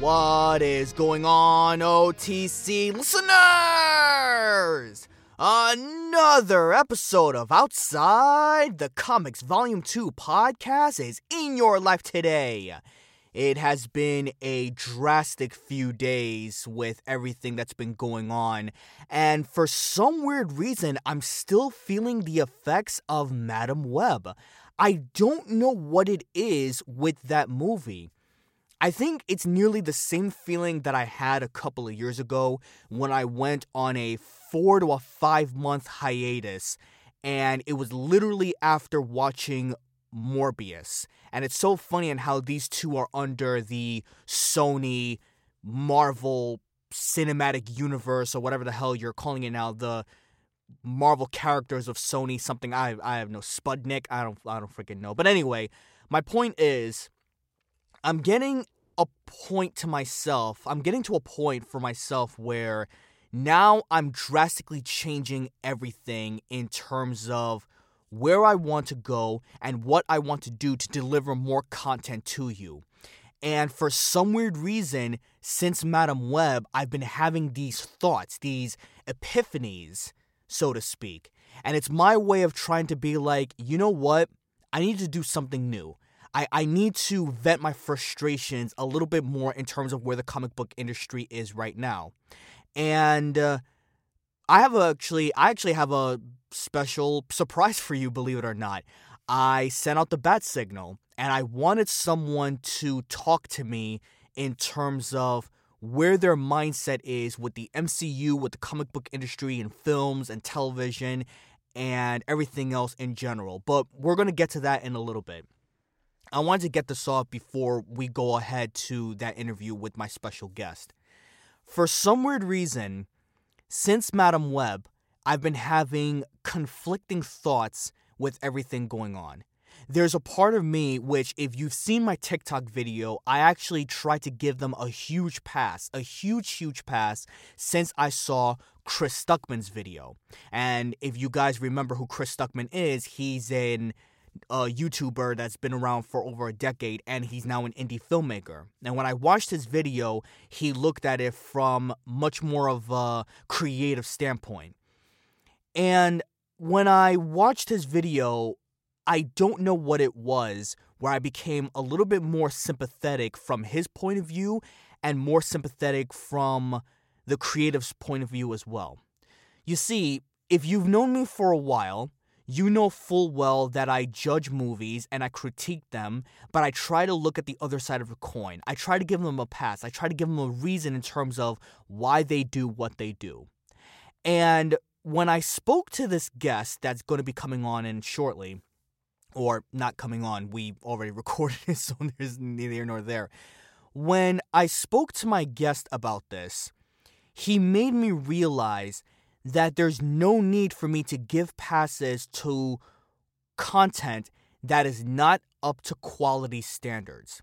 What is going on, OTC listeners? Another episode of Outside the Comics Volume 2 podcast is in your life today. It has been a drastic few days with everything that's been going on, and for some weird reason, I'm still feeling the effects of Madame Web. I don't know what it is with that movie. I think it's nearly the same feeling that I had a couple of years ago when I went on a four to a five month hiatus, and it was literally after watching Morbius. And it's so funny in how these two are under the Sony Marvel cinematic universe or whatever the hell you're calling it now, the Marvel characters of Sony something I I have no Spudnik, I don't I don't freaking know. But anyway, my point is I'm getting a point to myself. I'm getting to a point for myself where now I'm drastically changing everything in terms of where I want to go and what I want to do to deliver more content to you. And for some weird reason, since Madame Web, I've been having these thoughts, these epiphanies, so to speak. And it's my way of trying to be like, you know what? I need to do something new. I, I need to vent my frustrations a little bit more in terms of where the comic book industry is right now. And uh, I have actually I actually have a special surprise for you, believe it or not. I sent out the bat signal and I wanted someone to talk to me in terms of where their mindset is with the MCU, with the comic book industry and films and television and everything else in general. But we're going to get to that in a little bit. I wanted to get this off before we go ahead to that interview with my special guest. For some weird reason, since Madame Web, I've been having conflicting thoughts with everything going on. There's a part of me which, if you've seen my TikTok video, I actually tried to give them a huge pass, a huge, huge pass since I saw Chris Stuckman's video. And if you guys remember who Chris Stuckman is, he's an a YouTuber that's been around for over a decade and he's now an indie filmmaker. And when I watched his video, he looked at it from much more of a creative standpoint. And when I watched his video, I don't know what it was where I became a little bit more sympathetic from his point of view and more sympathetic from the creative's point of view as well. You see, if you've known me for a while, you know full well that I judge movies and I critique them, but I try to look at the other side of the coin. I try to give them a pass. I try to give them a reason in terms of why they do what they do. And when I spoke to this guest that's going to be coming on in shortly, or not coming on, we already recorded it, so there's neither here nor there. When I spoke to my guest about this, he made me realize that there's no need for me to give passes to content that is not up to quality standards.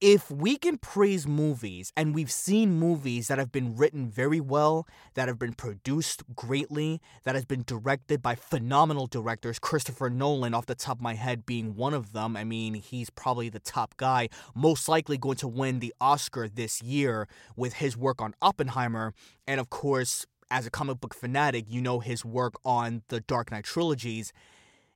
If we can praise movies, and we've seen movies that have been written very well, that have been produced greatly, that has been directed by phenomenal directors, Christopher Nolan, off the top of my head, being one of them. I mean, he's probably the top guy, most likely going to win the Oscar this year with his work on Oppenheimer, and of course, as a comic book fanatic, you know his work on the Dark Knight trilogies.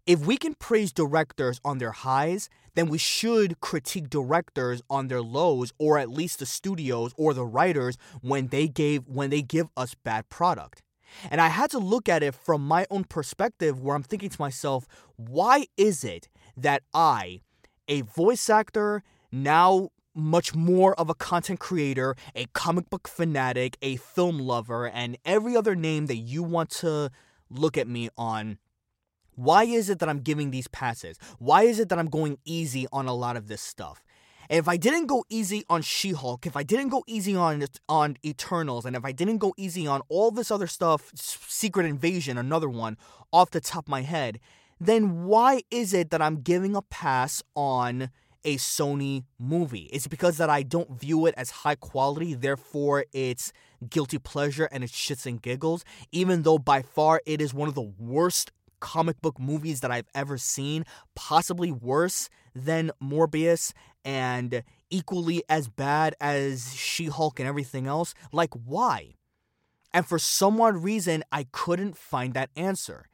If we can praise directors on their highs, then we should critique directors on their lows or at least the studios or the writers when they gave when they give us bad product. And I had to look at it from my own perspective where I'm thinking to myself, why is it that I, a voice actor, now much more of a content creator, a comic book fanatic, a film lover, and every other name that you want to look at me on. Why is it that I'm giving these passes? Why is it that I'm going easy on a lot of this stuff? if I didn't go easy on She-Hulk, if I didn't go easy on on Eternals, and if I didn't go easy on all this other stuff, Secret Invasion, another one, off the top of my head, then why is it that I'm giving a pass on a Sony movie? It's because that I don't view it as high quality, therefore it's guilty pleasure and it's shits and giggles, even though by far it is one of the worst comic book movies that I've ever seen, possibly worse than Morbius and equally as bad as She Hulk and everything else? Like, why? And for some odd reason, I couldn't find that answer.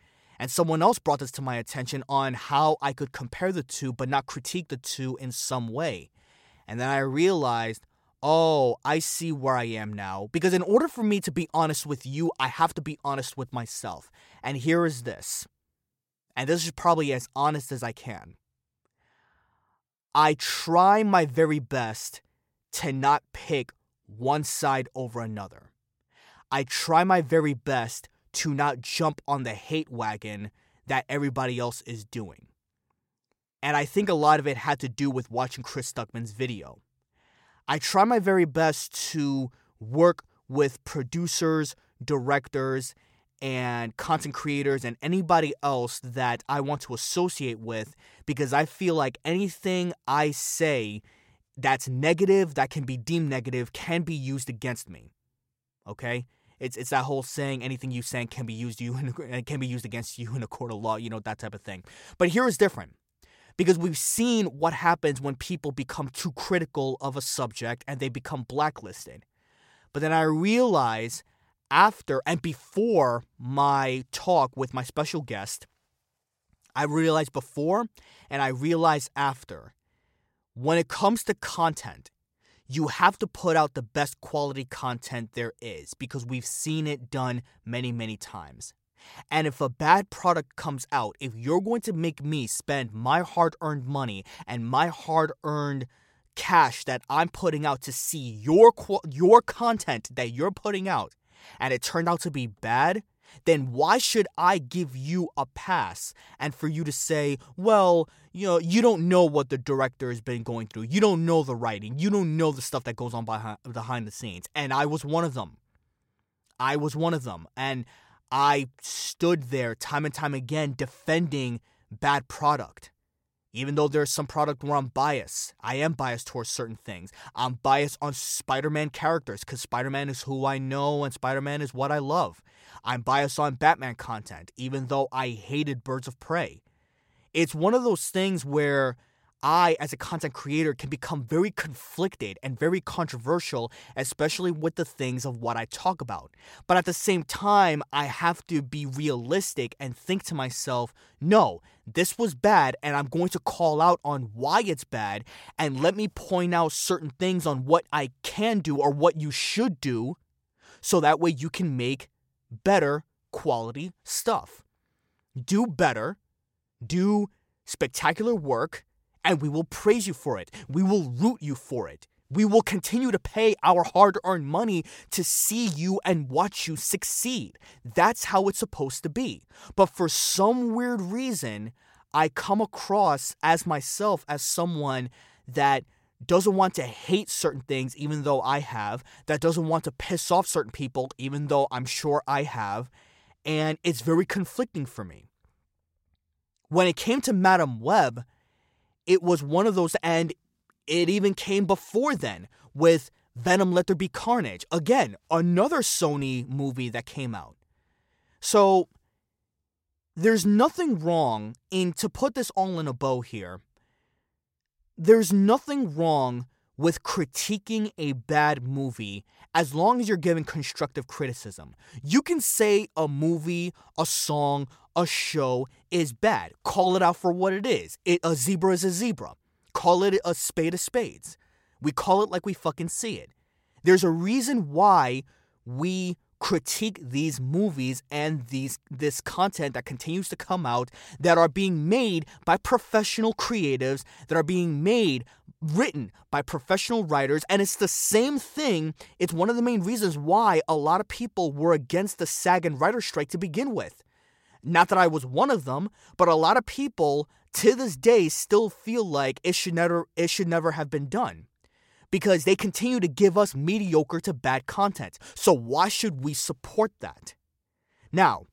And someone else brought this to my attention on how I could compare the two but not critique the two in some way. And then I realized, oh, I see where I am now. Because in order for me to be honest with you, I have to be honest with myself. And here is this. And this is probably as honest as I can. I try my very best to not pick one side over another. I try my very best to not jump on the hate wagon that everybody else is doing. And I think a lot of it had to do with watching Chris Stuckman's video. I try my very best to work with producers, directors, and content creators and anybody else that I want to associate with because I feel like anything I say that's negative, that can be deemed negative, can be used against me. Okay? It's it's that whole saying anything you say can be used you and can be used against you in a court of law, you know, that type of thing. But here is different. Because we've seen what happens when people become too critical of a subject and they become blacklisted. But then I realize after and before my talk with my special guest, I realized before and I realized after when it comes to content, you have to put out the best quality content there is because we've seen it done many, many times. And if a bad product comes out, if you're going to make me spend my hard earned money and my hard earned cash that I'm putting out to see your your content that you're putting out and it turned out to be bad, then why should I give you a pass and for you to say, well, you know, you don't know what the director has been going through. You don't know the writing. You don't know the stuff that goes on behind, behind the scenes. And I was one of them. I was one of them. And I stood there time and time again defending bad product. Even though there's some product where I'm biased, I am biased towards certain things. I'm biased on Spider Man characters because Spider Man is who I know and Spider Man is what I love. I'm biased on Batman content, even though I hated Birds of Prey. It's one of those things where I, as a content creator, can become very conflicted and very controversial, especially with the things of what I talk about. But at the same time, I have to be realistic and think to myself, no, this was bad, and I'm going to call out on why it's bad, and let me point out certain things on what I can do or what you should do, so that way you can make better quality stuff. Do better, do spectacular work and we will praise you for it. We will root you for it. We will continue to pay our hard earned money to see you and watch you succeed. That's how it's supposed to be. But for some weird reason, I come across as myself as someone that doesn't want to hate certain things, even though I have, that doesn't want to piss off certain people, even though I'm sure I have. And it's very conflicting for me. When it came to Madame Web, it was one of those, and it even came before then with Venom Let There Be Carnage. Again, another Sony movie that came out. So there's nothing wrong in, to put this all in a bow here, there's nothing wrong with critiquing a bad movie as long as you're giving constructive criticism. You can say a movie, a song, a show is bad. Call it out for what it is. It, a zebra is a zebra. Call it a spade a spades. We call it like we fucking see it. There's a reason why we critique these movies and these this content that continues to come out that are being made by professional creatives that are being made written by professional writers and it's the same thing it's one of the main reasons why a lot of people were against the SAG and writer strike to begin with Not that I was one of them, but a lot of people to this day still feel like it should never it should never have been done because they continue to give us mediocre to bad content. So why should we support that? Now,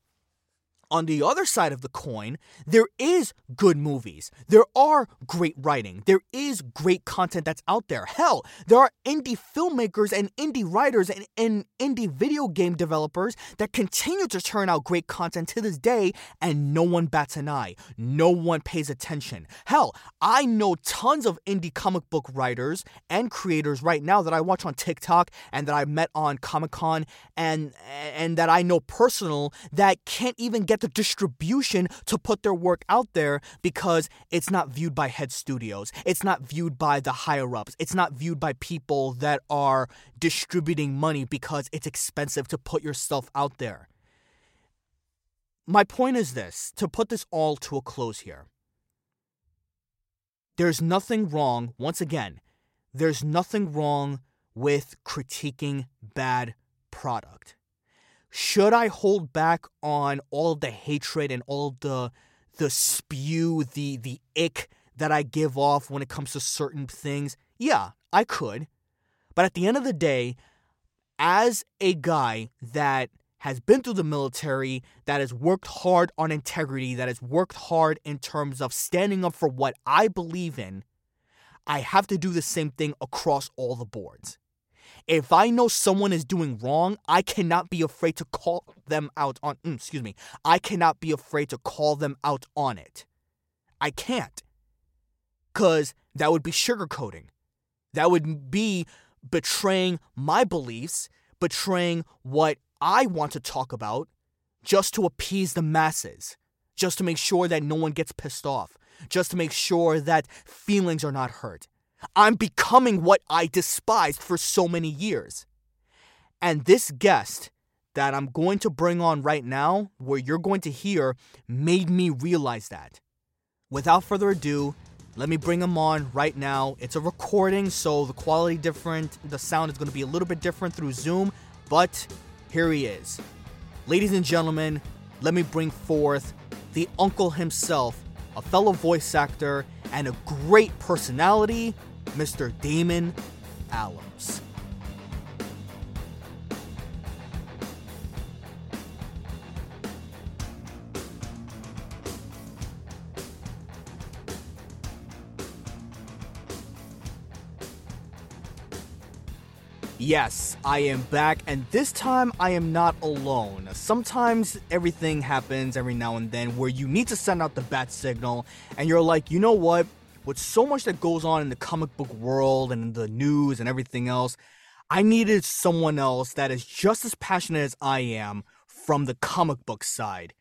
on the other side of the coin, there is good movies. There are great writing. There is great content that's out there. Hell, there are indie filmmakers and indie writers and, and indie video game developers that continue to turn out great content to this day, and no one bats an eye. No one pays attention. Hell, I know tons of indie comic book writers and creators right now that I watch on TikTok and that I met on Comic Con and and that I know personal that can't even get the distribution to put their work out there because it's not viewed by head studios. It's not viewed by the higher ups. It's not viewed by people that are distributing money because it's expensive to put yourself out there. My point is this to put this all to a close here. There's nothing wrong, once again, there's nothing wrong with critiquing bad product should I hold back on all the hatred and all the the spew, the the ick that I give off when it comes to certain things? Yeah, I could. But at the end of the day, as a guy that has been through the military, that has worked hard on integrity, that has worked hard in terms of standing up for what I believe in, I have to do the same thing across all the boards. If I know someone is doing wrong, I cannot be afraid to call them out on mm, excuse me. I cannot be afraid to call them out on it. I can't. Cuz that would be sugarcoating. That would be betraying my beliefs, betraying what I want to talk about just to appease the masses, just to make sure that no one gets pissed off, just to make sure that feelings are not hurt. I'm becoming what I despised for so many years. And this guest that I'm going to bring on right now, where you're going to hear, made me realize that. Without further ado, let me bring him on right now. It's a recording, so the quality different, the sound is going to be a little bit different through Zoom, but here he is. Ladies and gentlemen, let me bring forth the uncle himself, a fellow voice actor and a great personality, Mr. Damon Allums. Yes, I am back, and this time I am not alone. Sometimes everything happens every now and then where you need to send out the bat signal, and you're like, you know what? With so much that goes on in the comic book world and in the news and everything else, I needed someone else that is just as passionate as I am from the comic book side.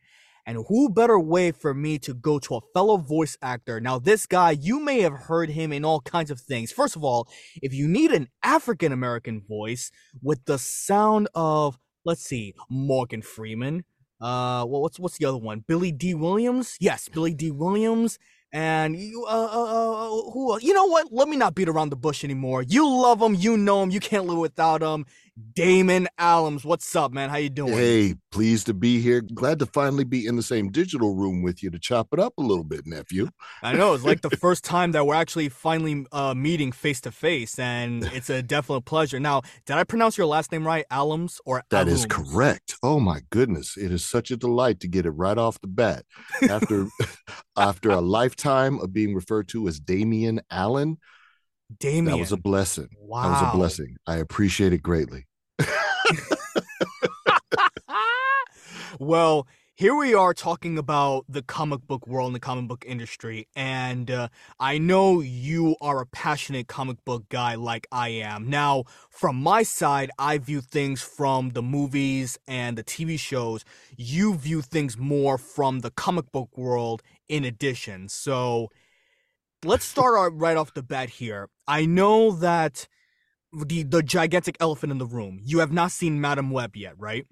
And who better way for me to go to a fellow voice actor? Now, this guy, you may have heard him in all kinds of things. First of all, if you need an African American voice with the sound of, let's see, Morgan Freeman, uh, well, what's what's the other one? Billy Dee Williams? Yes, Billy Dee Williams and you, uh, uh, uh, uh who, you know what? Let me not beat around the bush anymore. You love him, you know him, you can't live without him. Damon Allums, what's up, man? How you doing? Hey, pleased to be here. Glad to finally be in the same digital room with you to chop it up a little bit, nephew. I know it's like the first time that we're actually finally uh, meeting face to face, and it's a definite pleasure. Now, did I pronounce your last name right, Allums or That Allums? is correct. Oh my goodness, it is such a delight to get it right off the bat after after a lifetime of being referred to as Damian Allen. Damien. That was a blessing. Wow. That was a blessing. I appreciate it greatly. Well, here we are talking about the comic book world and the comic book industry, and uh, I know you are a passionate comic book guy like I am. Now, from my side, I view things from the movies and the TV shows. You view things more from the comic book world, in addition. So, let's start right off the bat here. I know that the the gigantic elephant in the room. You have not seen Madame Web yet, right?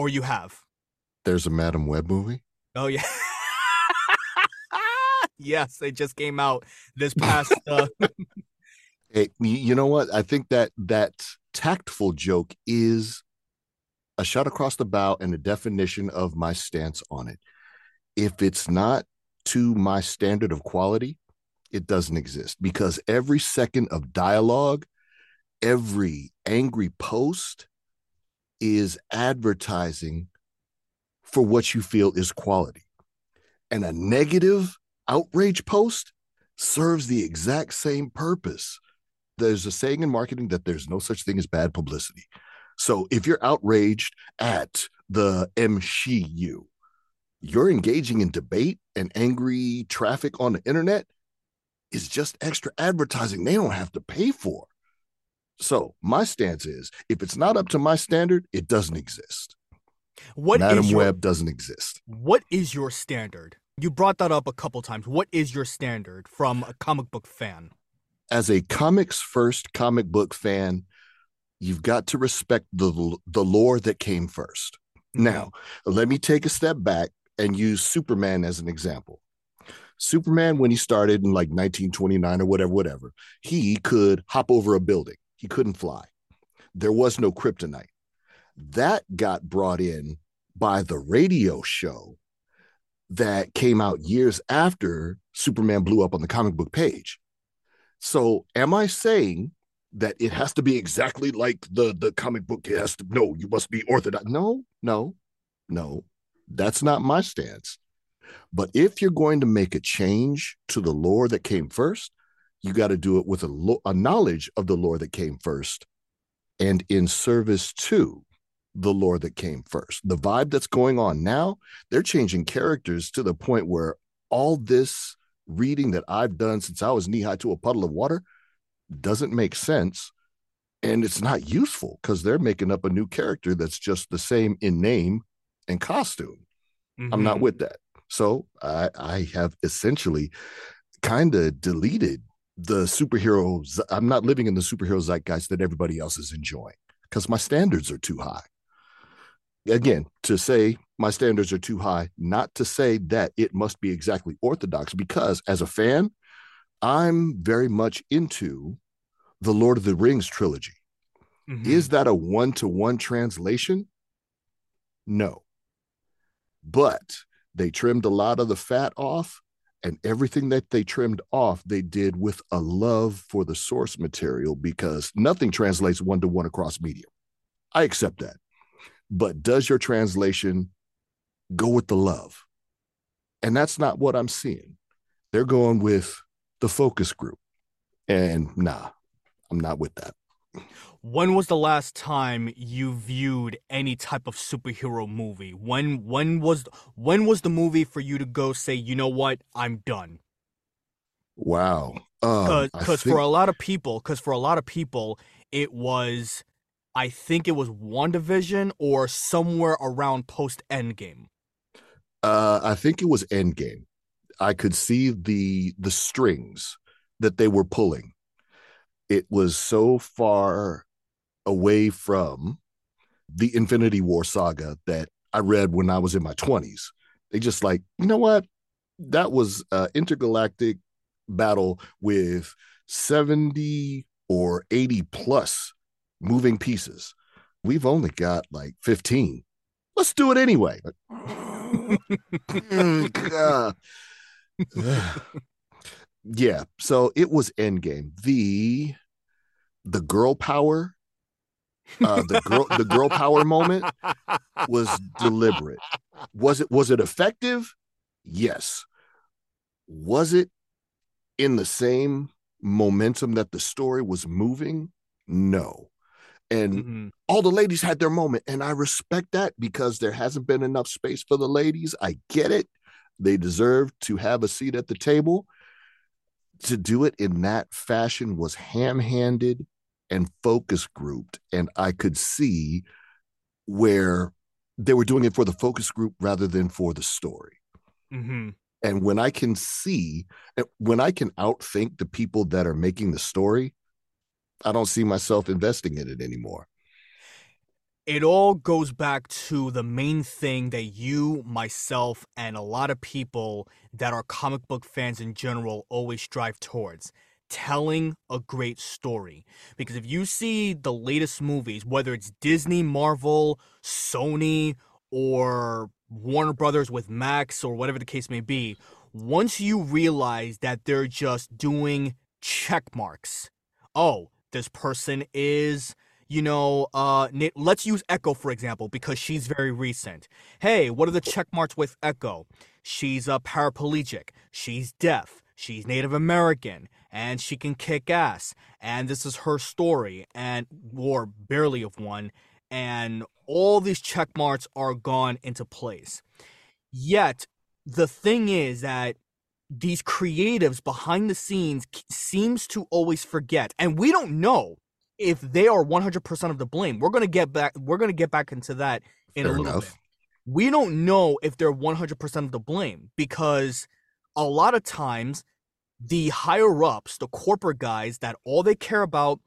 Or you have? There's a Madame Web movie? Oh yeah. yes, it just came out this past uh... hey, you know what? I think that that tactful joke is a shot across the bow and a definition of my stance on it. If it's not to my standard of quality, it doesn't exist because every second of dialogue, every angry post is advertising for what you feel is quality. And a negative outrage post serves the exact same purpose. There's a saying in marketing that there's no such thing as bad publicity. So if you're outraged at the MCU, you're engaging in debate and angry traffic on the internet is just extra advertising they don't have to pay for. So my stance is if it's not up to my standard, it doesn't exist. What Madam is your, Web doesn't exist. What is your standard? You brought that up a couple times. What is your standard from a comic book fan? As a comics first comic book fan, you've got to respect the the lore that came 1st mm-hmm. Now, let me take a step back and use Superman as an example. Superman, when he started in like 1929 or whatever, whatever, he could hop over a building. He couldn't fly. There was no kryptonite. That got brought in by the radio show that came out years after Superman blew up on the comic book page. So, am I saying that it has to be exactly like the the comic book? It has to no, you must be orthodox. No, no, no. That's not my stance. But if you're going to make a change to the lore that came first, you got to do it with a, lo- a knowledge of the Lord that came first and in service to the Lord that came first. The vibe that's going on now, they're changing characters to the point where all this reading that I've done since I was knee high to a puddle of water doesn't make sense. And it's not useful because they're making up a new character that's just the same in name and costume. Mm-hmm. I'm not mm-hmm. with that. So I, I have essentially kind of deleted the superheroes. I'm not living in the superhero zeitgeist that everybody else is enjoying because my standards are too high. Again, to say my standards are too high, not to say that it must be exactly orthodox, because as a fan, I'm very much into the Lord of the Rings trilogy. Mm-hmm. Is that a one to one translation? No. But they trimmed a lot of the fat off, and everything that they trimmed off, they did with a love for the source material because nothing translates one to one across media. I accept that. But does your translation go with the love? And that's not what I'm seeing. They're going with the focus group. And nah, I'm not with that. When was the last time you viewed any type of superhero movie? When when was when was the movie for you to go say, you know what, I'm done? Wow. Because um, think... for a lot of people, because for a lot of people, it was, I think it was WandaVision or somewhere around post Endgame. Uh, I think it was Endgame. I could see the the strings that they were pulling. It was so far away from the Infinity War saga that I read when I was in my 20s. They just like, you know what? That was an intergalactic battle with 70 or 80 plus moving pieces. We've only got like 15. Let's do it anyway. Mm, yeah, so it was Endgame. The the girl power uh, the girl the girl power moment was deliberate. Was it was it effective? Yes. Was it in the same momentum that the story was moving? No. And mm-hmm. all the ladies had their moment. And I respect that because there hasn't been enough space for the ladies. I get it. They deserve to have a seat at the table. To do it in that fashion was ham handed and focus grouped. And I could see where they were doing it for the focus group rather than for the story. Mm-hmm. And when I can see, when I can outthink the people that are making the story, I don't see myself investing in it anymore. It all goes back to the main thing that you, myself, and a lot of people that are comic book fans in general always strive towards telling a great story. Because if you see the latest movies, whether it's Disney, Marvel, Sony, or Warner Brothers with Max, or whatever the case may be, once you realize that they're just doing check marks, oh, this person is you know, uh, let's use Echo for example because she's very recent. Hey, what are the check marks with Echo? She's a paraplegic. She's deaf. She's Native American, and she can kick ass. And this is her story, and war barely of one. And all these check marks are gone into place. Yet the thing is that these creatives behind the scenes seems to always forget, and we don't know if they are 100% of the blame. We're going to get back we're going to get back into that in Fair a little enough. bit. We don't know if they're 100% of the blame because a lot of times the higher ups, the corporate guys that all they care about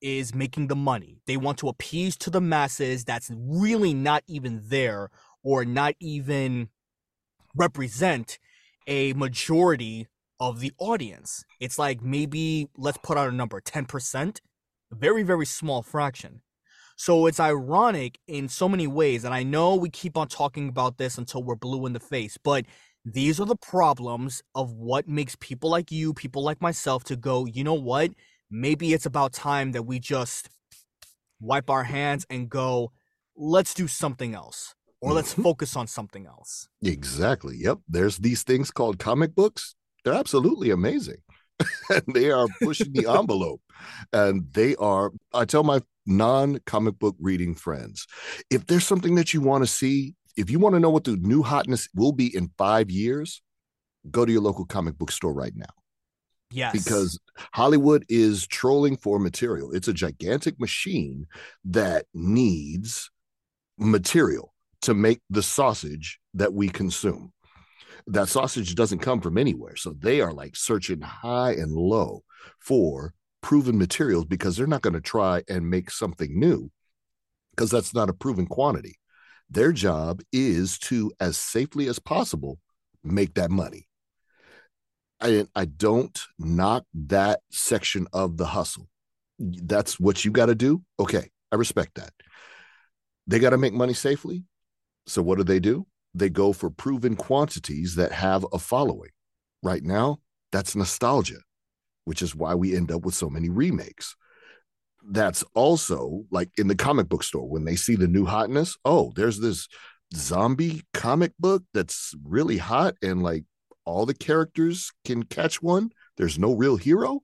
is making the money. They want to appease to the masses that's really not even there or not even represent a majority of the audience. It's like maybe let's put out a number 10% very, very small fraction. So it's ironic in so many ways. And I know we keep on talking about this until we're blue in the face, but these are the problems of what makes people like you, people like myself, to go, you know what? Maybe it's about time that we just wipe our hands and go, let's do something else or let's mm-hmm. focus on something else. Exactly. Yep. There's these things called comic books. They're absolutely amazing. and they are pushing the envelope. And they are, I tell my non comic book reading friends, if there's something that you want to see, if you want to know what the new hotness will be in five years, go to your local comic book store right now. Yes. Because Hollywood is trolling for material. It's a gigantic machine that needs material to make the sausage that we consume that sausage doesn't come from anywhere. So they are like searching high and low for proven materials because they're not going to try and make something new because that's not a proven quantity. Their job is to, as safely as possible, make that money. I, I don't knock that section of the hustle. That's what you got to do. Okay, I respect that. They got to make money safely. So what do they do? they go for proven quantities that have a following. Right now, that's nostalgia, which is why we end up with so many remakes. That's also like in the comic book store when they see the new hotness. Oh, there's this zombie comic book that's really hot and like all the characters can catch one. There's no real hero.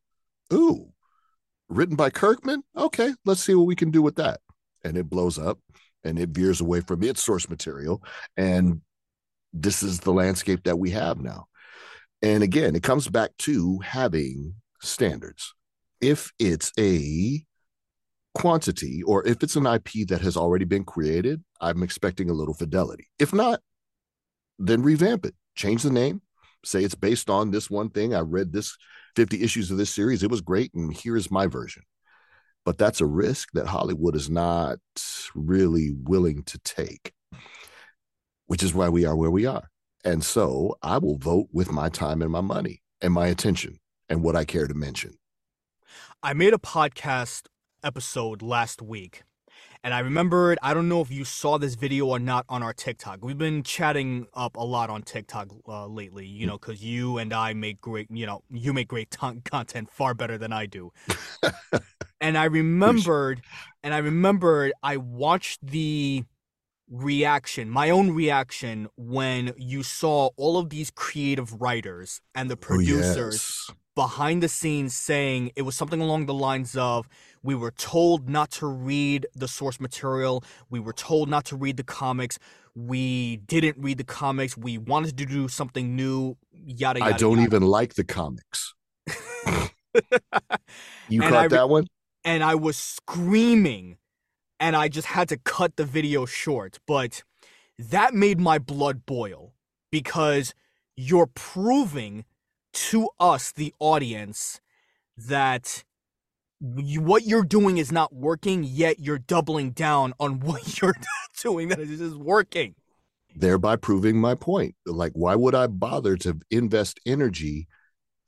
Ooh, written by Kirkman. Okay, let's see what we can do with that. And it blows up and it veers away from its source material. And this is the landscape that we have now. And again, it comes back to having standards. If it's a quantity or if it's an IP that has already been created, I'm expecting a little fidelity. If not, then revamp it, change the name, say it's based on this one thing. I read this 50 issues of this series. It was great. And here's my version but that's a risk that Hollywood is not really willing to take, which is why we are where we are. And so I will vote with my time and my money and my attention and what I care to mention. I made a podcast episode last week and I remembered, I don't know if you saw this video or not on our TikTok. We've been chatting up a lot on TikTok uh, lately, you know, because you and I make great, you know, you make great t- content far better than I do. and I remembered, and I remembered, I watched the reaction, my own reaction, when you saw all of these creative writers and the producers oh, yes. behind the scenes saying it was something along the lines of, we were told not to read the source material. We were told not to read the comics. We didn't read the comics. We wanted to do something new. Yada yada. I don't yada. even like the comics. you caught I, that one? And I was screaming, and I just had to cut the video short. But that made my blood boil because you're proving to us, the audience, that what you're doing is not working, yet you're doubling down on what you're doing that is working. Thereby proving my point. Like, why would I bother to invest energy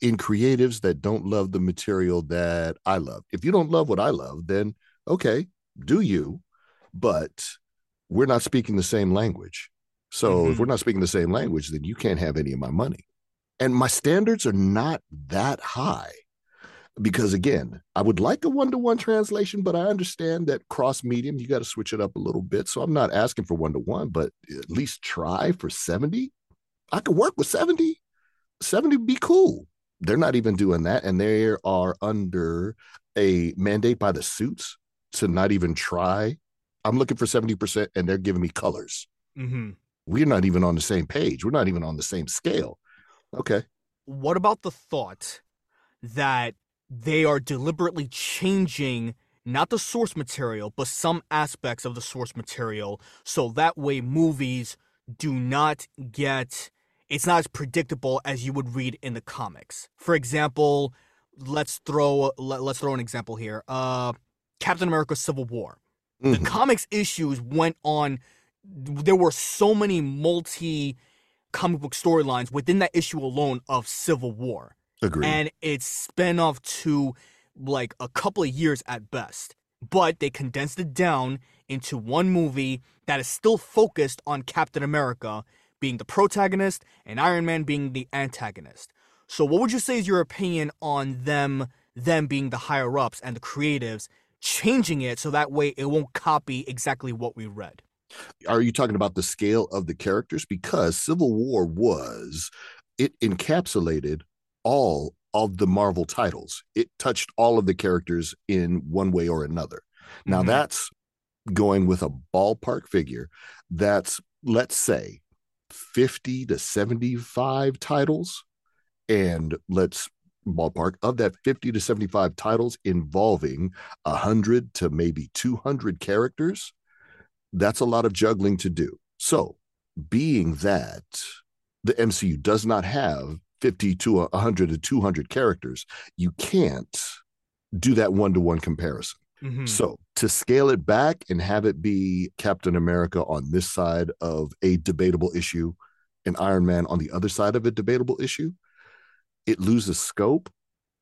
in creatives that don't love the material that I love. If you don't love what I love, then okay, do you? But we're not speaking the same language. So mm-hmm. if we're not speaking the same language, then you can't have any of my money. And my standards are not that high because again, I would like a one-to-one translation, but I understand that cross medium, you got to switch it up a little bit. So I'm not asking for one-to-one, but at least try for 70. I could work with 70. 70 be cool. They're not even doing that. And they are under a mandate by the suits to not even try. I'm looking for 70% and they're giving me colors. Mm-hmm. We're not even on the same page. We're not even on the same scale. Okay. What about the thought that they are deliberately changing not the source material, but some aspects of the source material so that way movies do not get it's not as predictable as you would read in the comics. For example, let's throw let, us throw an example here. Uh Captain America Civil War. Mm-hmm. The comics issues went on there were so many multi comic book storylines within that issue alone of Civil War. Agreed. And it's spun off to like a couple of years at best. But they condensed it down into one movie that is still focused on Captain America being the protagonist and Iron Man being the antagonist. So what would you say is your opinion on them them being the higher ups and the creatives changing it so that way it won't copy exactly what we read? Are you talking about the scale of the characters? Because Civil War was, it encapsulated all of the Marvel titles. It touched all of the characters in one way or another. Now, mm-hmm. that's going with a ballpark figure. That's, let's say, 50 to 75 titles. And let's ballpark of that 50 to 75 titles involving 100 to maybe 200 characters that's a lot of juggling to do. So, being that the MCU does not have 50 to 100 to 200 characters, you can't do that one to one comparison. Mm-hmm. So, to scale it back and have it be Captain America on this side of a debatable issue and Iron Man on the other side of a debatable issue, it loses scope.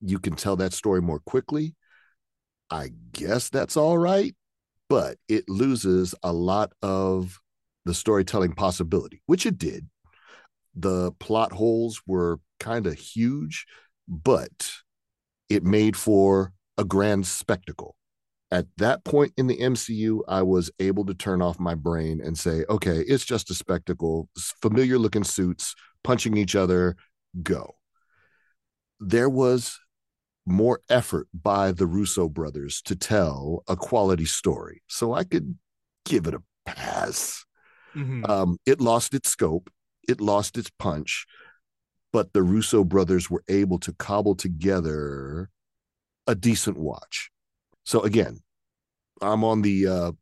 You can tell that story more quickly. I guess that's all right but it loses a lot of the storytelling possibility, which it did. The plot holes were kind of huge, but it made for a grand spectacle. At that point in the MCU, I was able to turn off my brain and say, okay, it's just a spectacle, familiar looking suits, punching each other, go. There was more effort by the Russo brothers to tell a quality story. So I could give it a pass. Mm-hmm. Um, it lost its scope, it lost its punch, but the Russo brothers were able to cobble together a decent watch. So again, I'm on the uh,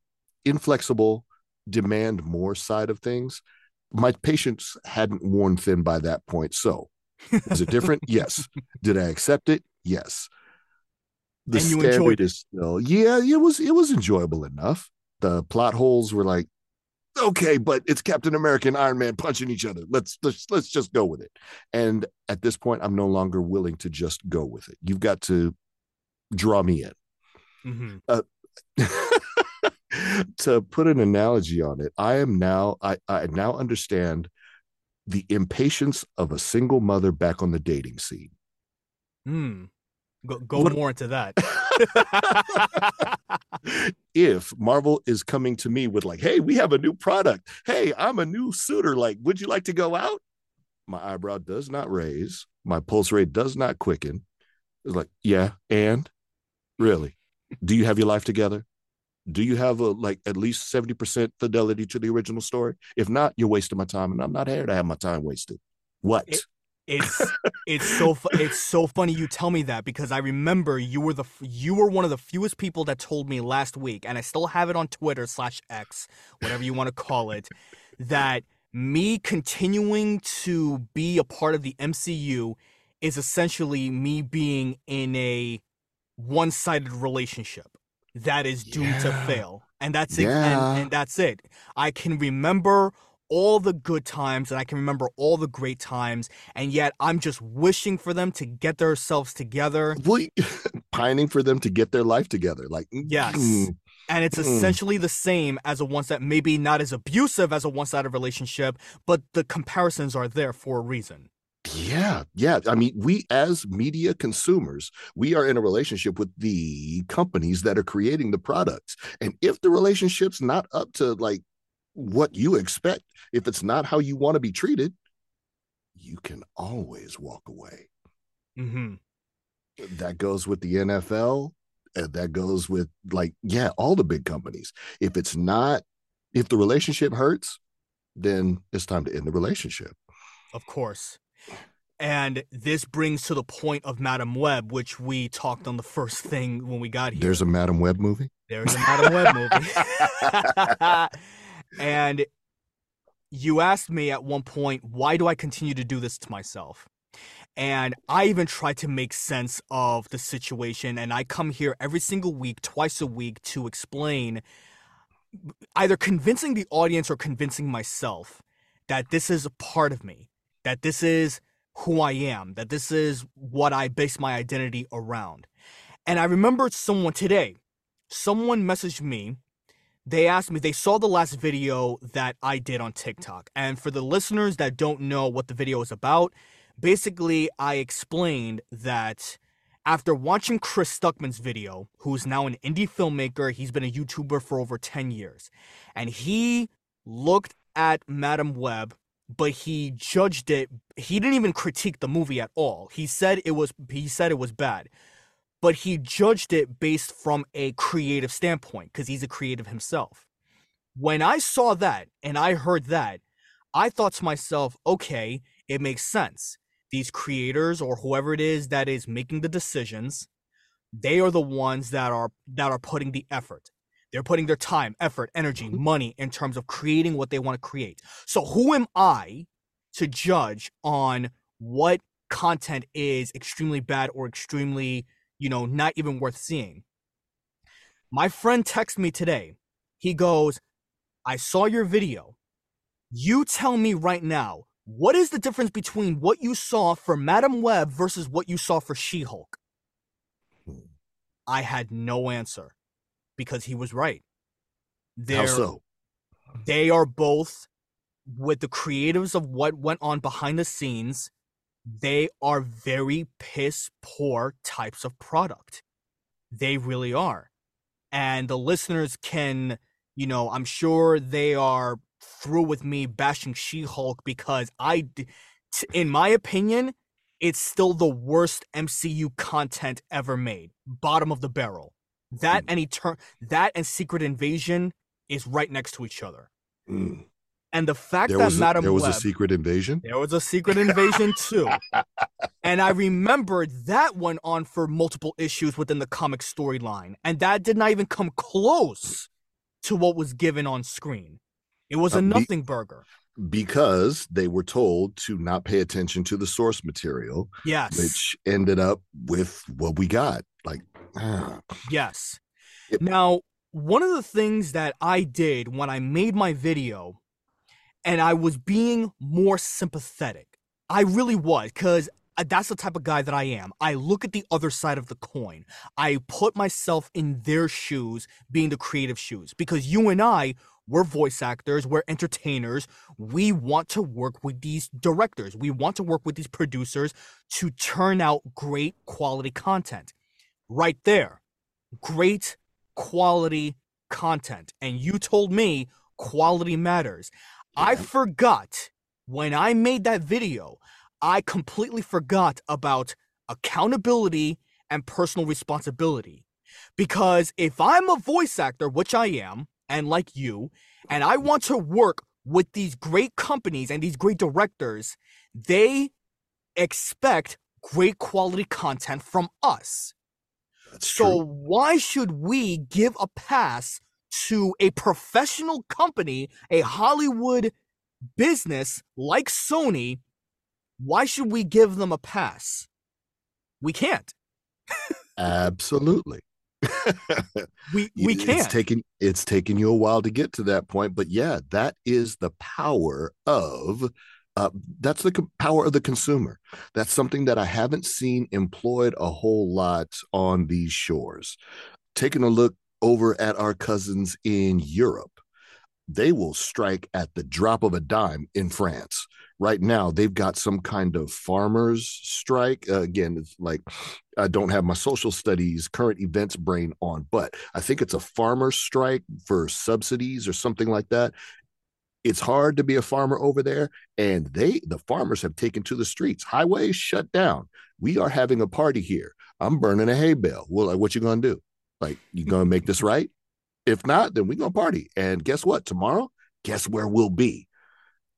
inflexible, demand more side of things. My patience hadn't worn thin by that point. So, is it different? yes. Did I accept it? Yes. The and you standard is still yeah, it was it was enjoyable enough. The plot holes were like, okay, but it's Captain America and Iron Man punching each other. Let's let's let's just go with it. And at this point, I'm no longer willing to just go with it. You've got to draw me in. Mm-hmm. Uh, to put an analogy on it, I am now I, I now understand the impatience of a single mother back on the dating scene. Hmm. Go, go what, more into that. if Marvel is coming to me with like, "Hey, we have a new product. Hey, I'm a new suitor. Like, would you like to go out?" My eyebrow does not raise. My pulse rate does not quicken. It's like, yeah, and really, do you have your life together? Do you have a like at least 70% fidelity to the original story? If not, you're wasting my time, and I'm not here to have my time wasted. What? It, it's it's so it's so funny you tell me that because I remember you were the you were one of the fewest people that told me last week, and I still have it on Twitter slash X, whatever you want to call it, that me continuing to be a part of the MCU is essentially me being in a one-sided relationship that is doomed yeah. to fail, and that's it. Yeah. And, and that's it. I can remember all the good times and I can remember all the great times, and yet I'm just wishing for them to get themselves together. Pining for them to get their life together. Like Yes. mm, And it's Mm. essentially the same as a one that maybe not as abusive as a one sided relationship, but the comparisons are there for a reason. Yeah, yeah. I mean, we as media consumers, we are in a relationship with the companies that are creating the products. And if the relationship's not up to like what you expect, if it's not how you want to be treated, you can always walk away. hmm That goes with the NFL. And that goes with like, yeah, all the big companies. If it's not, if the relationship hurts, then it's time to end the relationship. Of course. And this brings to the point of Madame Web, which we talked on the first thing when we got here. There's a Madame Web movie. There's a Madame Web movie. and you asked me at one point, why do I continue to do this to myself? And I even tried to make sense of the situation. And I come here every single week, twice a week, to explain either convincing the audience or convincing myself that this is a part of me, that this is who I am, that this is what I base my identity around. And I remembered someone today, someone messaged me. They asked me, they saw the last video that I did on TikTok. And for the listeners that don't know what the video is about, basically, I explained that after watching Chris Stuckman's video, who's now an indie filmmaker, he's been a YouTuber for over 10 years, and he looked at Madame Web, but he judged it. He didn't even critique the movie at all. He said it was he said it was bad. But he judged it based from a creative standpoint because he's a creative himself. When I saw that and I heard that, I thought to myself, okay, it makes sense. These creators or whoever it is that is making the decisions, they are the ones that are that are putting the effort. They're putting their time, effort, energy, mm-hmm. money in terms of creating what they want to create. So who am I to judge on what content is extremely bad or extremely, you know, not even worth seeing? My friend texted me today. He goes, I saw your video. You tell me right now, what is the difference between what you saw for Madame Web versus what you saw for She Hulk? I had no answer because he was right. How They're, so? they are both with the creatives of what went on behind the scenes they are very piss poor types of product they really are and the listeners can you know i'm sure they are through with me bashing she-hulk because i in my opinion it's still the worst mcu content ever made bottom of the barrel that Mm. and etern- that and secret invasion is right next to each other Mm. And the fact There that Madame there was Web, a secret invasion. there was a secret invasion too, and I remembered that went on for multiple issues within the comic storyline, and that did not even come close to what was given on screen. It was Uh, a be- nothing burger. because they were told to not pay attention to the source material, Yes, which ended up with what we got. Like, ah, yes. Now, one of the things that I did when I made my video, and I was being more sympathetic. I really was, because uh, that's the type of guy that I am. I look at the other side of the coin. I put myself in their shoes, being the creative shoes, because you and I, we're voice actors, we're entertainers. We want to work with these directors, we want to work with these producers to turn out great quality content. Right there, great quality content. And you told me quality matters. I forgot when I made that video, I completely forgot about accountability and personal responsibility. Because if I'm a voice actor, which I am, and like you, and I want to work with these great companies and these great directors, they expect great quality content from us. that's So true. why should we give a pass to a professional company, a Hollywood business like Sony? Why should we give them a pass? We can't. Absolutely. we we can't. It's taking it's taking you a while to get to that point, but yeah, that is the power of uh, that's the co- power of the consumer. That's something that I haven't seen employed a whole lot on these shores. Taking a look over at our cousins in Europe, they will strike at the drop of a dime in France. Right now, they've got some kind of farmers strike. Uh, again, it's like I don't have my social studies current events brain on, but I think it's a farmer strike for subsidies or something like that. It's hard to be a farmer over there and they the farmers have taken to the streets. Highways shut down. We are having a party here. I'm burning a hay bale. Well what you gonna do like you gonna make this right? If not then we gonna party. And guess what? Tomorrow guess where we'll be?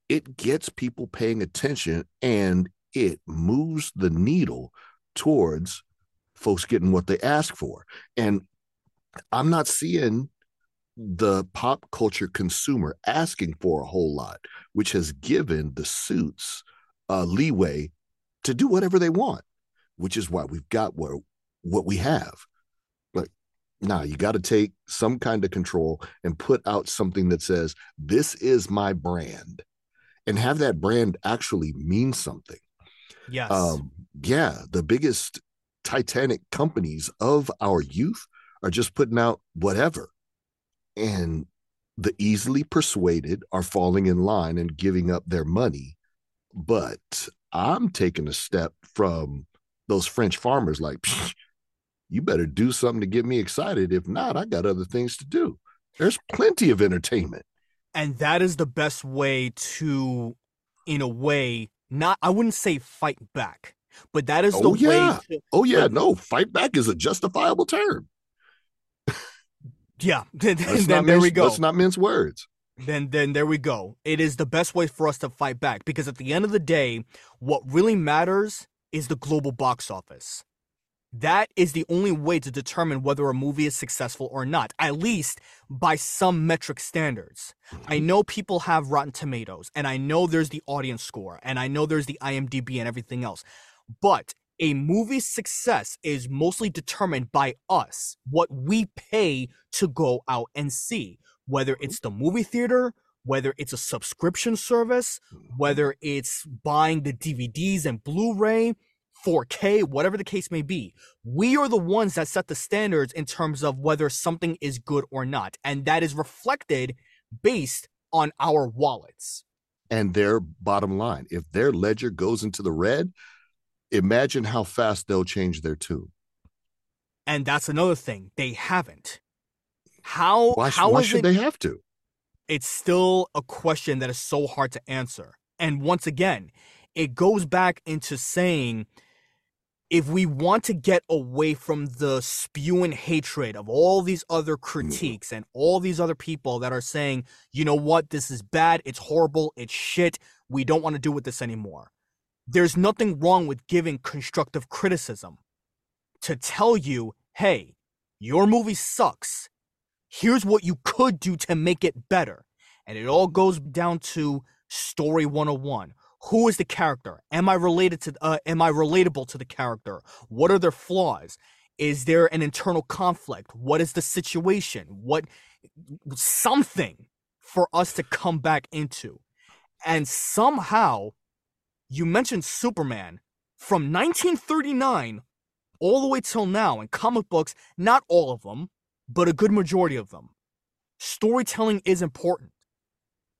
It gets people paying attention and it moves the needle towards folks getting what they ask for. And i'm not seeing the pop culture consumer asking for a whole lot, which has given the suits uh, leeway to do whatever they want, which is why we've got what, what we have. Now you got to take some kind of control and put out something that says, this is my brand and have that brand actually mean something. Yes. Um, yeah. The biggest Titanic companies of our youth are just putting out whatever and the easily persuaded are falling in line and giving up their money. But I'm taking a step from those French farmers, like, you better do something to get me excited. If not, I got other things to do. There's plenty of entertainment. And that is the best way to, in a way, not, I wouldn't say fight back, but that is the oh, way. oh, yeah. way. To, oh, yeah. No, fight back is a justifiable term. Yeah, then, then there we go. Let's not mince words. Then then there we go. It is the best way for us to fight back because at the end of the day, what really matters is the global box office. That is the only way to determine whether a movie is successful or not, at least by some metric standards. I Mm-hmm. know people have Rotten Tomatoes, and I know there's the audience score, and I know there's the IMDb and everything else. But a movie's success is mostly determined by us, what we pay to go out and see, whether it's the movie theater, whether it's a subscription service, whether it's buying the DVDs and Blu ray, 4K, whatever the case may be. We are the ones that set the standards in terms of whether something is good or not. And that is reflected based on our wallets. And their bottom line, if their ledger goes into the red, imagine how fast they'll change their tune. And that's another thing. They haven't. How Why, how why should it, they have to? it's still a question that is so hard to answer. And once again, it goes back into saying if we want to get away from the spewing hatred of all these other critiques and all these other people that are saying, you know what, this is bad, it's horrible, it's shit, we don't want to do with this anymore. There's nothing wrong with giving constructive criticism to tell you, hey, your movie sucks. Here's what you could do to make it better. And it all goes down to story 101. Who is the character? Am I related to uh, am I relatable to the character? What are their flaws? Is there an internal conflict? What is the situation? What something for us to come back into. And somehow you mentioned Superman from 1939 all the way till now in comic books, not all of them, but a good majority of them. Storytelling is important.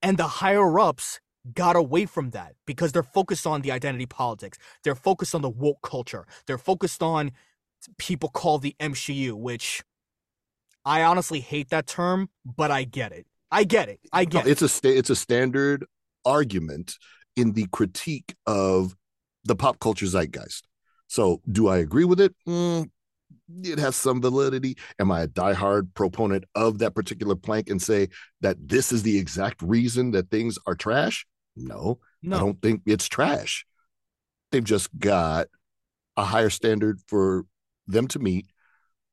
And the higher ups got away from that because they're focused on the identity politics. They're focused on the woke culture. They're focused on people call the MCU, which I honestly hate that term, but I get it. I get it. I No, get it. it's a sta- it's a standard argument in the critique of the pop culture zeitgeist. So, do I agree with it? Mm, it has some validity. Am I a diehard proponent of that particular plank and say that this is the exact reason that things are trash? No, I don't think it's trash. They've just got a higher standard for them to meet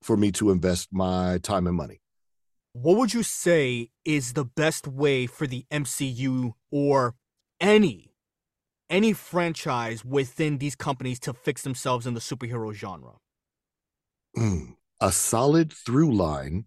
for me to invest my time and money. what would you say is the best way for the MCU or any any franchise within these companies to fix themselves in the superhero genre? Mm, a solid through line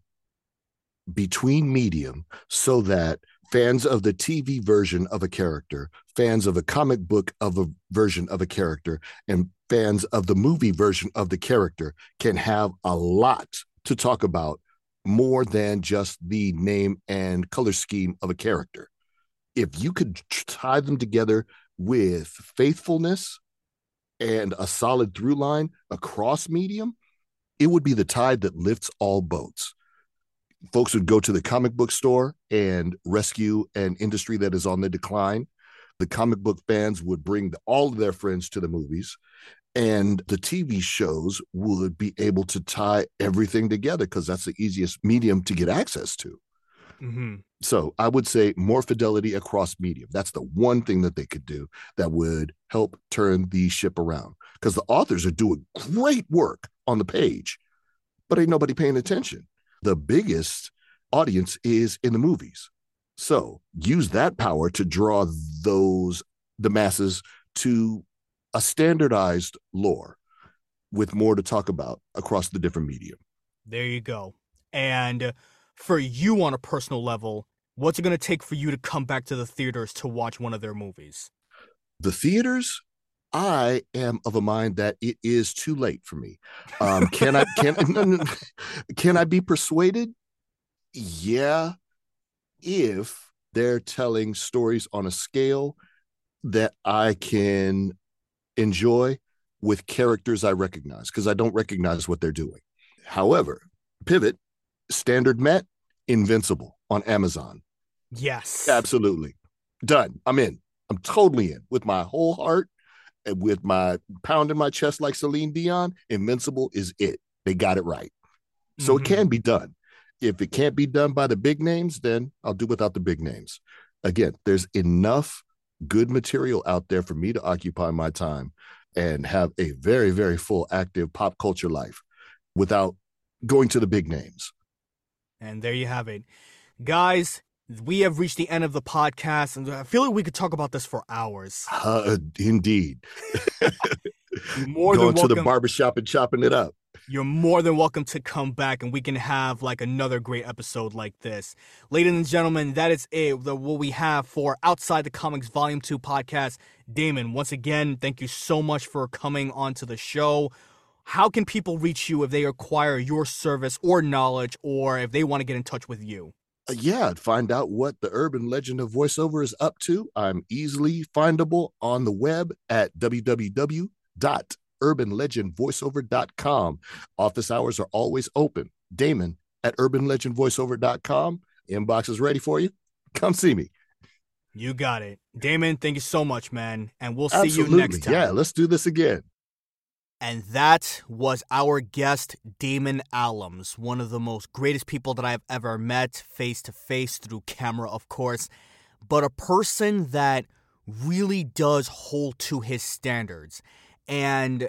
between medium so that fans of the TV version of a character, fans of a comic book of a version of a character, and fans of the movie version of the character can have a lot to talk about more than just the name and color scheme of a character. If you could tie them together with faithfulness and a solid through line across medium, it would be the tide that lifts all boats. Folks would go to the comic book store and rescue an industry that is on the decline. The comic book fans would bring all of their friends to the movies, and the TV shows would be able to tie everything together because that's the easiest medium to get access to. Mm-hmm. So I would say more fidelity across medium. That's the one thing that they could do that would help turn the ship around because the authors are doing great work on the page, but ain't nobody paying attention. The biggest audience is in the movies. So use that power to draw those, the masses to a standardized lore with more to talk about across the different medium. There you go. And for you on a personal level, what's it going to take for you to come back to the theaters to watch one of their movies? The theaters, I am of a mind that it is too late for me. Um, can I can can I be persuaded? Yeah, if they're telling stories on a scale that I can enjoy with characters I recognize because I don't recognize what they're doing. However, Pivot, standard met, Invincible on Amazon. Yes. Absolutely. Done. I'm in. I'm totally in with my whole heart with my pound in my chest like Celine Dion. Invincible is it. They got it right. So Mhm. it can be done. If it can't be done by the big names, then I'll do without the big names. Again, there's enough good material out there for me to occupy my time and have a very, very full, active pop culture life without going to the big names. And there you have it. Guys, we have reached the end of the podcast, and I feel like we could talk about this for hours. Uh, indeed. More Going than to welcome. the barbershop and chopping it up. You're more than welcome to come back and we can have like another great episode like this. Ladies and gentlemen, that is it. The, what we have for Outside the Comics Volume 2 podcast. Damon, once again, thank you so much for coming onto the show. How can people reach you if they acquire your service or knowledge or if they want to get in touch with you? Uh, yeah, find out what the urban legend of voiceover is up to. I'm easily findable on the web at www.urbanlegendvoiceover.com. Office hours are always open. Damon at urbanlegendvoiceover.com. Inbox is ready for you. Come see me. You got it. Damon, thank you so much, man. And we'll see Absolutely. you next time. Yeah, let's do this again. And that was our guest, Damon Alums, one of the most greatest people that I've ever met, face to face, through camera, of course, but a person that really does hold to his standards. And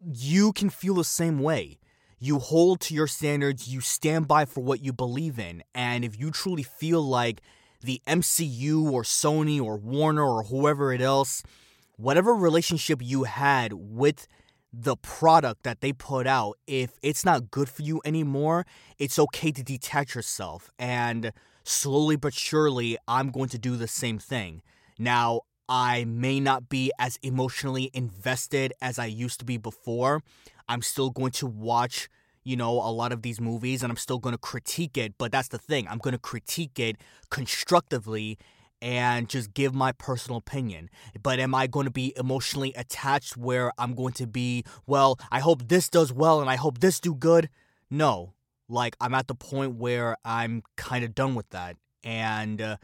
you can feel the same way. You hold to your standards, you stand by for what you believe in. And if you truly feel like the MCU or Sony or Warner or whoever it else, whatever relationship you had with the product that they put out, if it's not good for you anymore, it's okay to detach yourself. And slowly but surely, I'm going to do the same thing. Now, I may not be as emotionally invested as I used to be before. I'm still going to watch, you know, a lot of these movies and I'm still going to critique it. But that's the thing, I'm going to critique it constructively and just give my personal opinion. But am I going to be emotionally attached where I'm going to be, well, I hope this does well and I hope this do good? No. Like I'm at the point where I'm kind of done with that. And uh,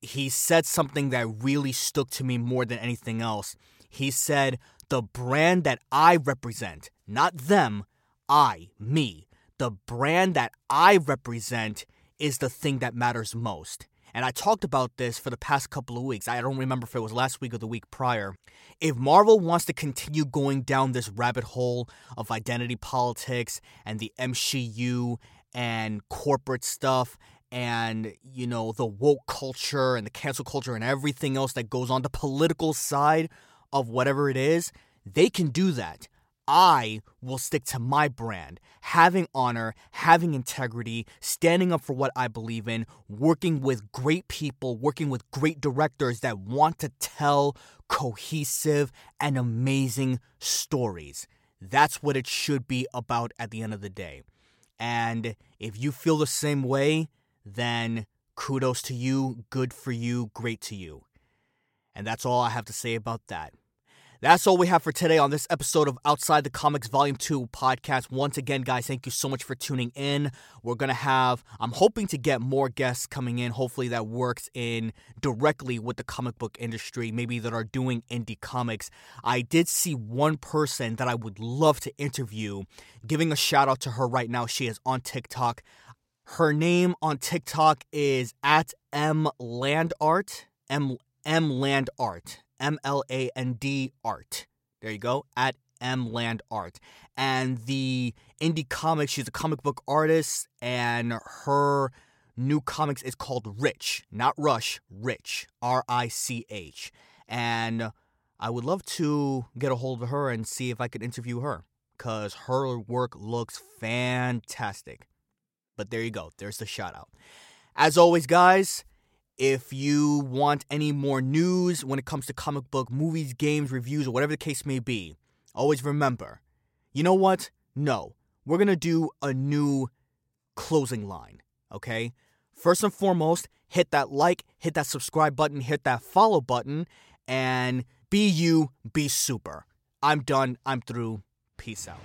he said something that really stuck to me more than anything else. He said, "The brand that I represent, not them, I, me, the brand that I represent is the thing that matters most." And I talked about this for the past couple of weeks. I don't remember if it was last week or the week prior. If Marvel wants to continue going down this rabbit hole of identity politics and the MCU and corporate stuff and, you know, the woke culture and the cancel culture and everything else that goes on, the political side of whatever it is, they can do that. I will stick to my brand, having honor, having integrity, standing up for what I believe in, working with great people, working with great directors that want to tell cohesive and amazing stories. That's what it should be about at the end of the day. And if you feel the same way, then kudos to you, good for you, great to you. And that's all I have to say about that. That's all we have for today on this episode of Outside the Comics Volume 2 podcast. Once again, guys, thank you so much for tuning in. We're going to have, I'm hoping to get more guests coming in. Hopefully, that works in directly with the comic book industry, maybe that are doing indie comics. I did see one person that I would love to interview, giving a shout out to her right now. She is on TikTok. Her name on TikTok is at M Land Art. M M Land Art. M L A N D Art. There you go, at M Land Art. And the indie comic, she's a comic book artist, and her new comics is called Rich, not Rush, Rich, R I C H. And I would love to get a hold of her and see if I could interview her because her work looks fantastic. But there you go, there's the shout out. As always, guys, if you want any more news when it comes to comic book movies, games, reviews, or whatever the case may be, always remember you know what? No, we're going to do a new closing line, okay? First and foremost, hit that like, hit that subscribe button, hit that follow button, and be you, be super. I'm done. I'm through. Peace out.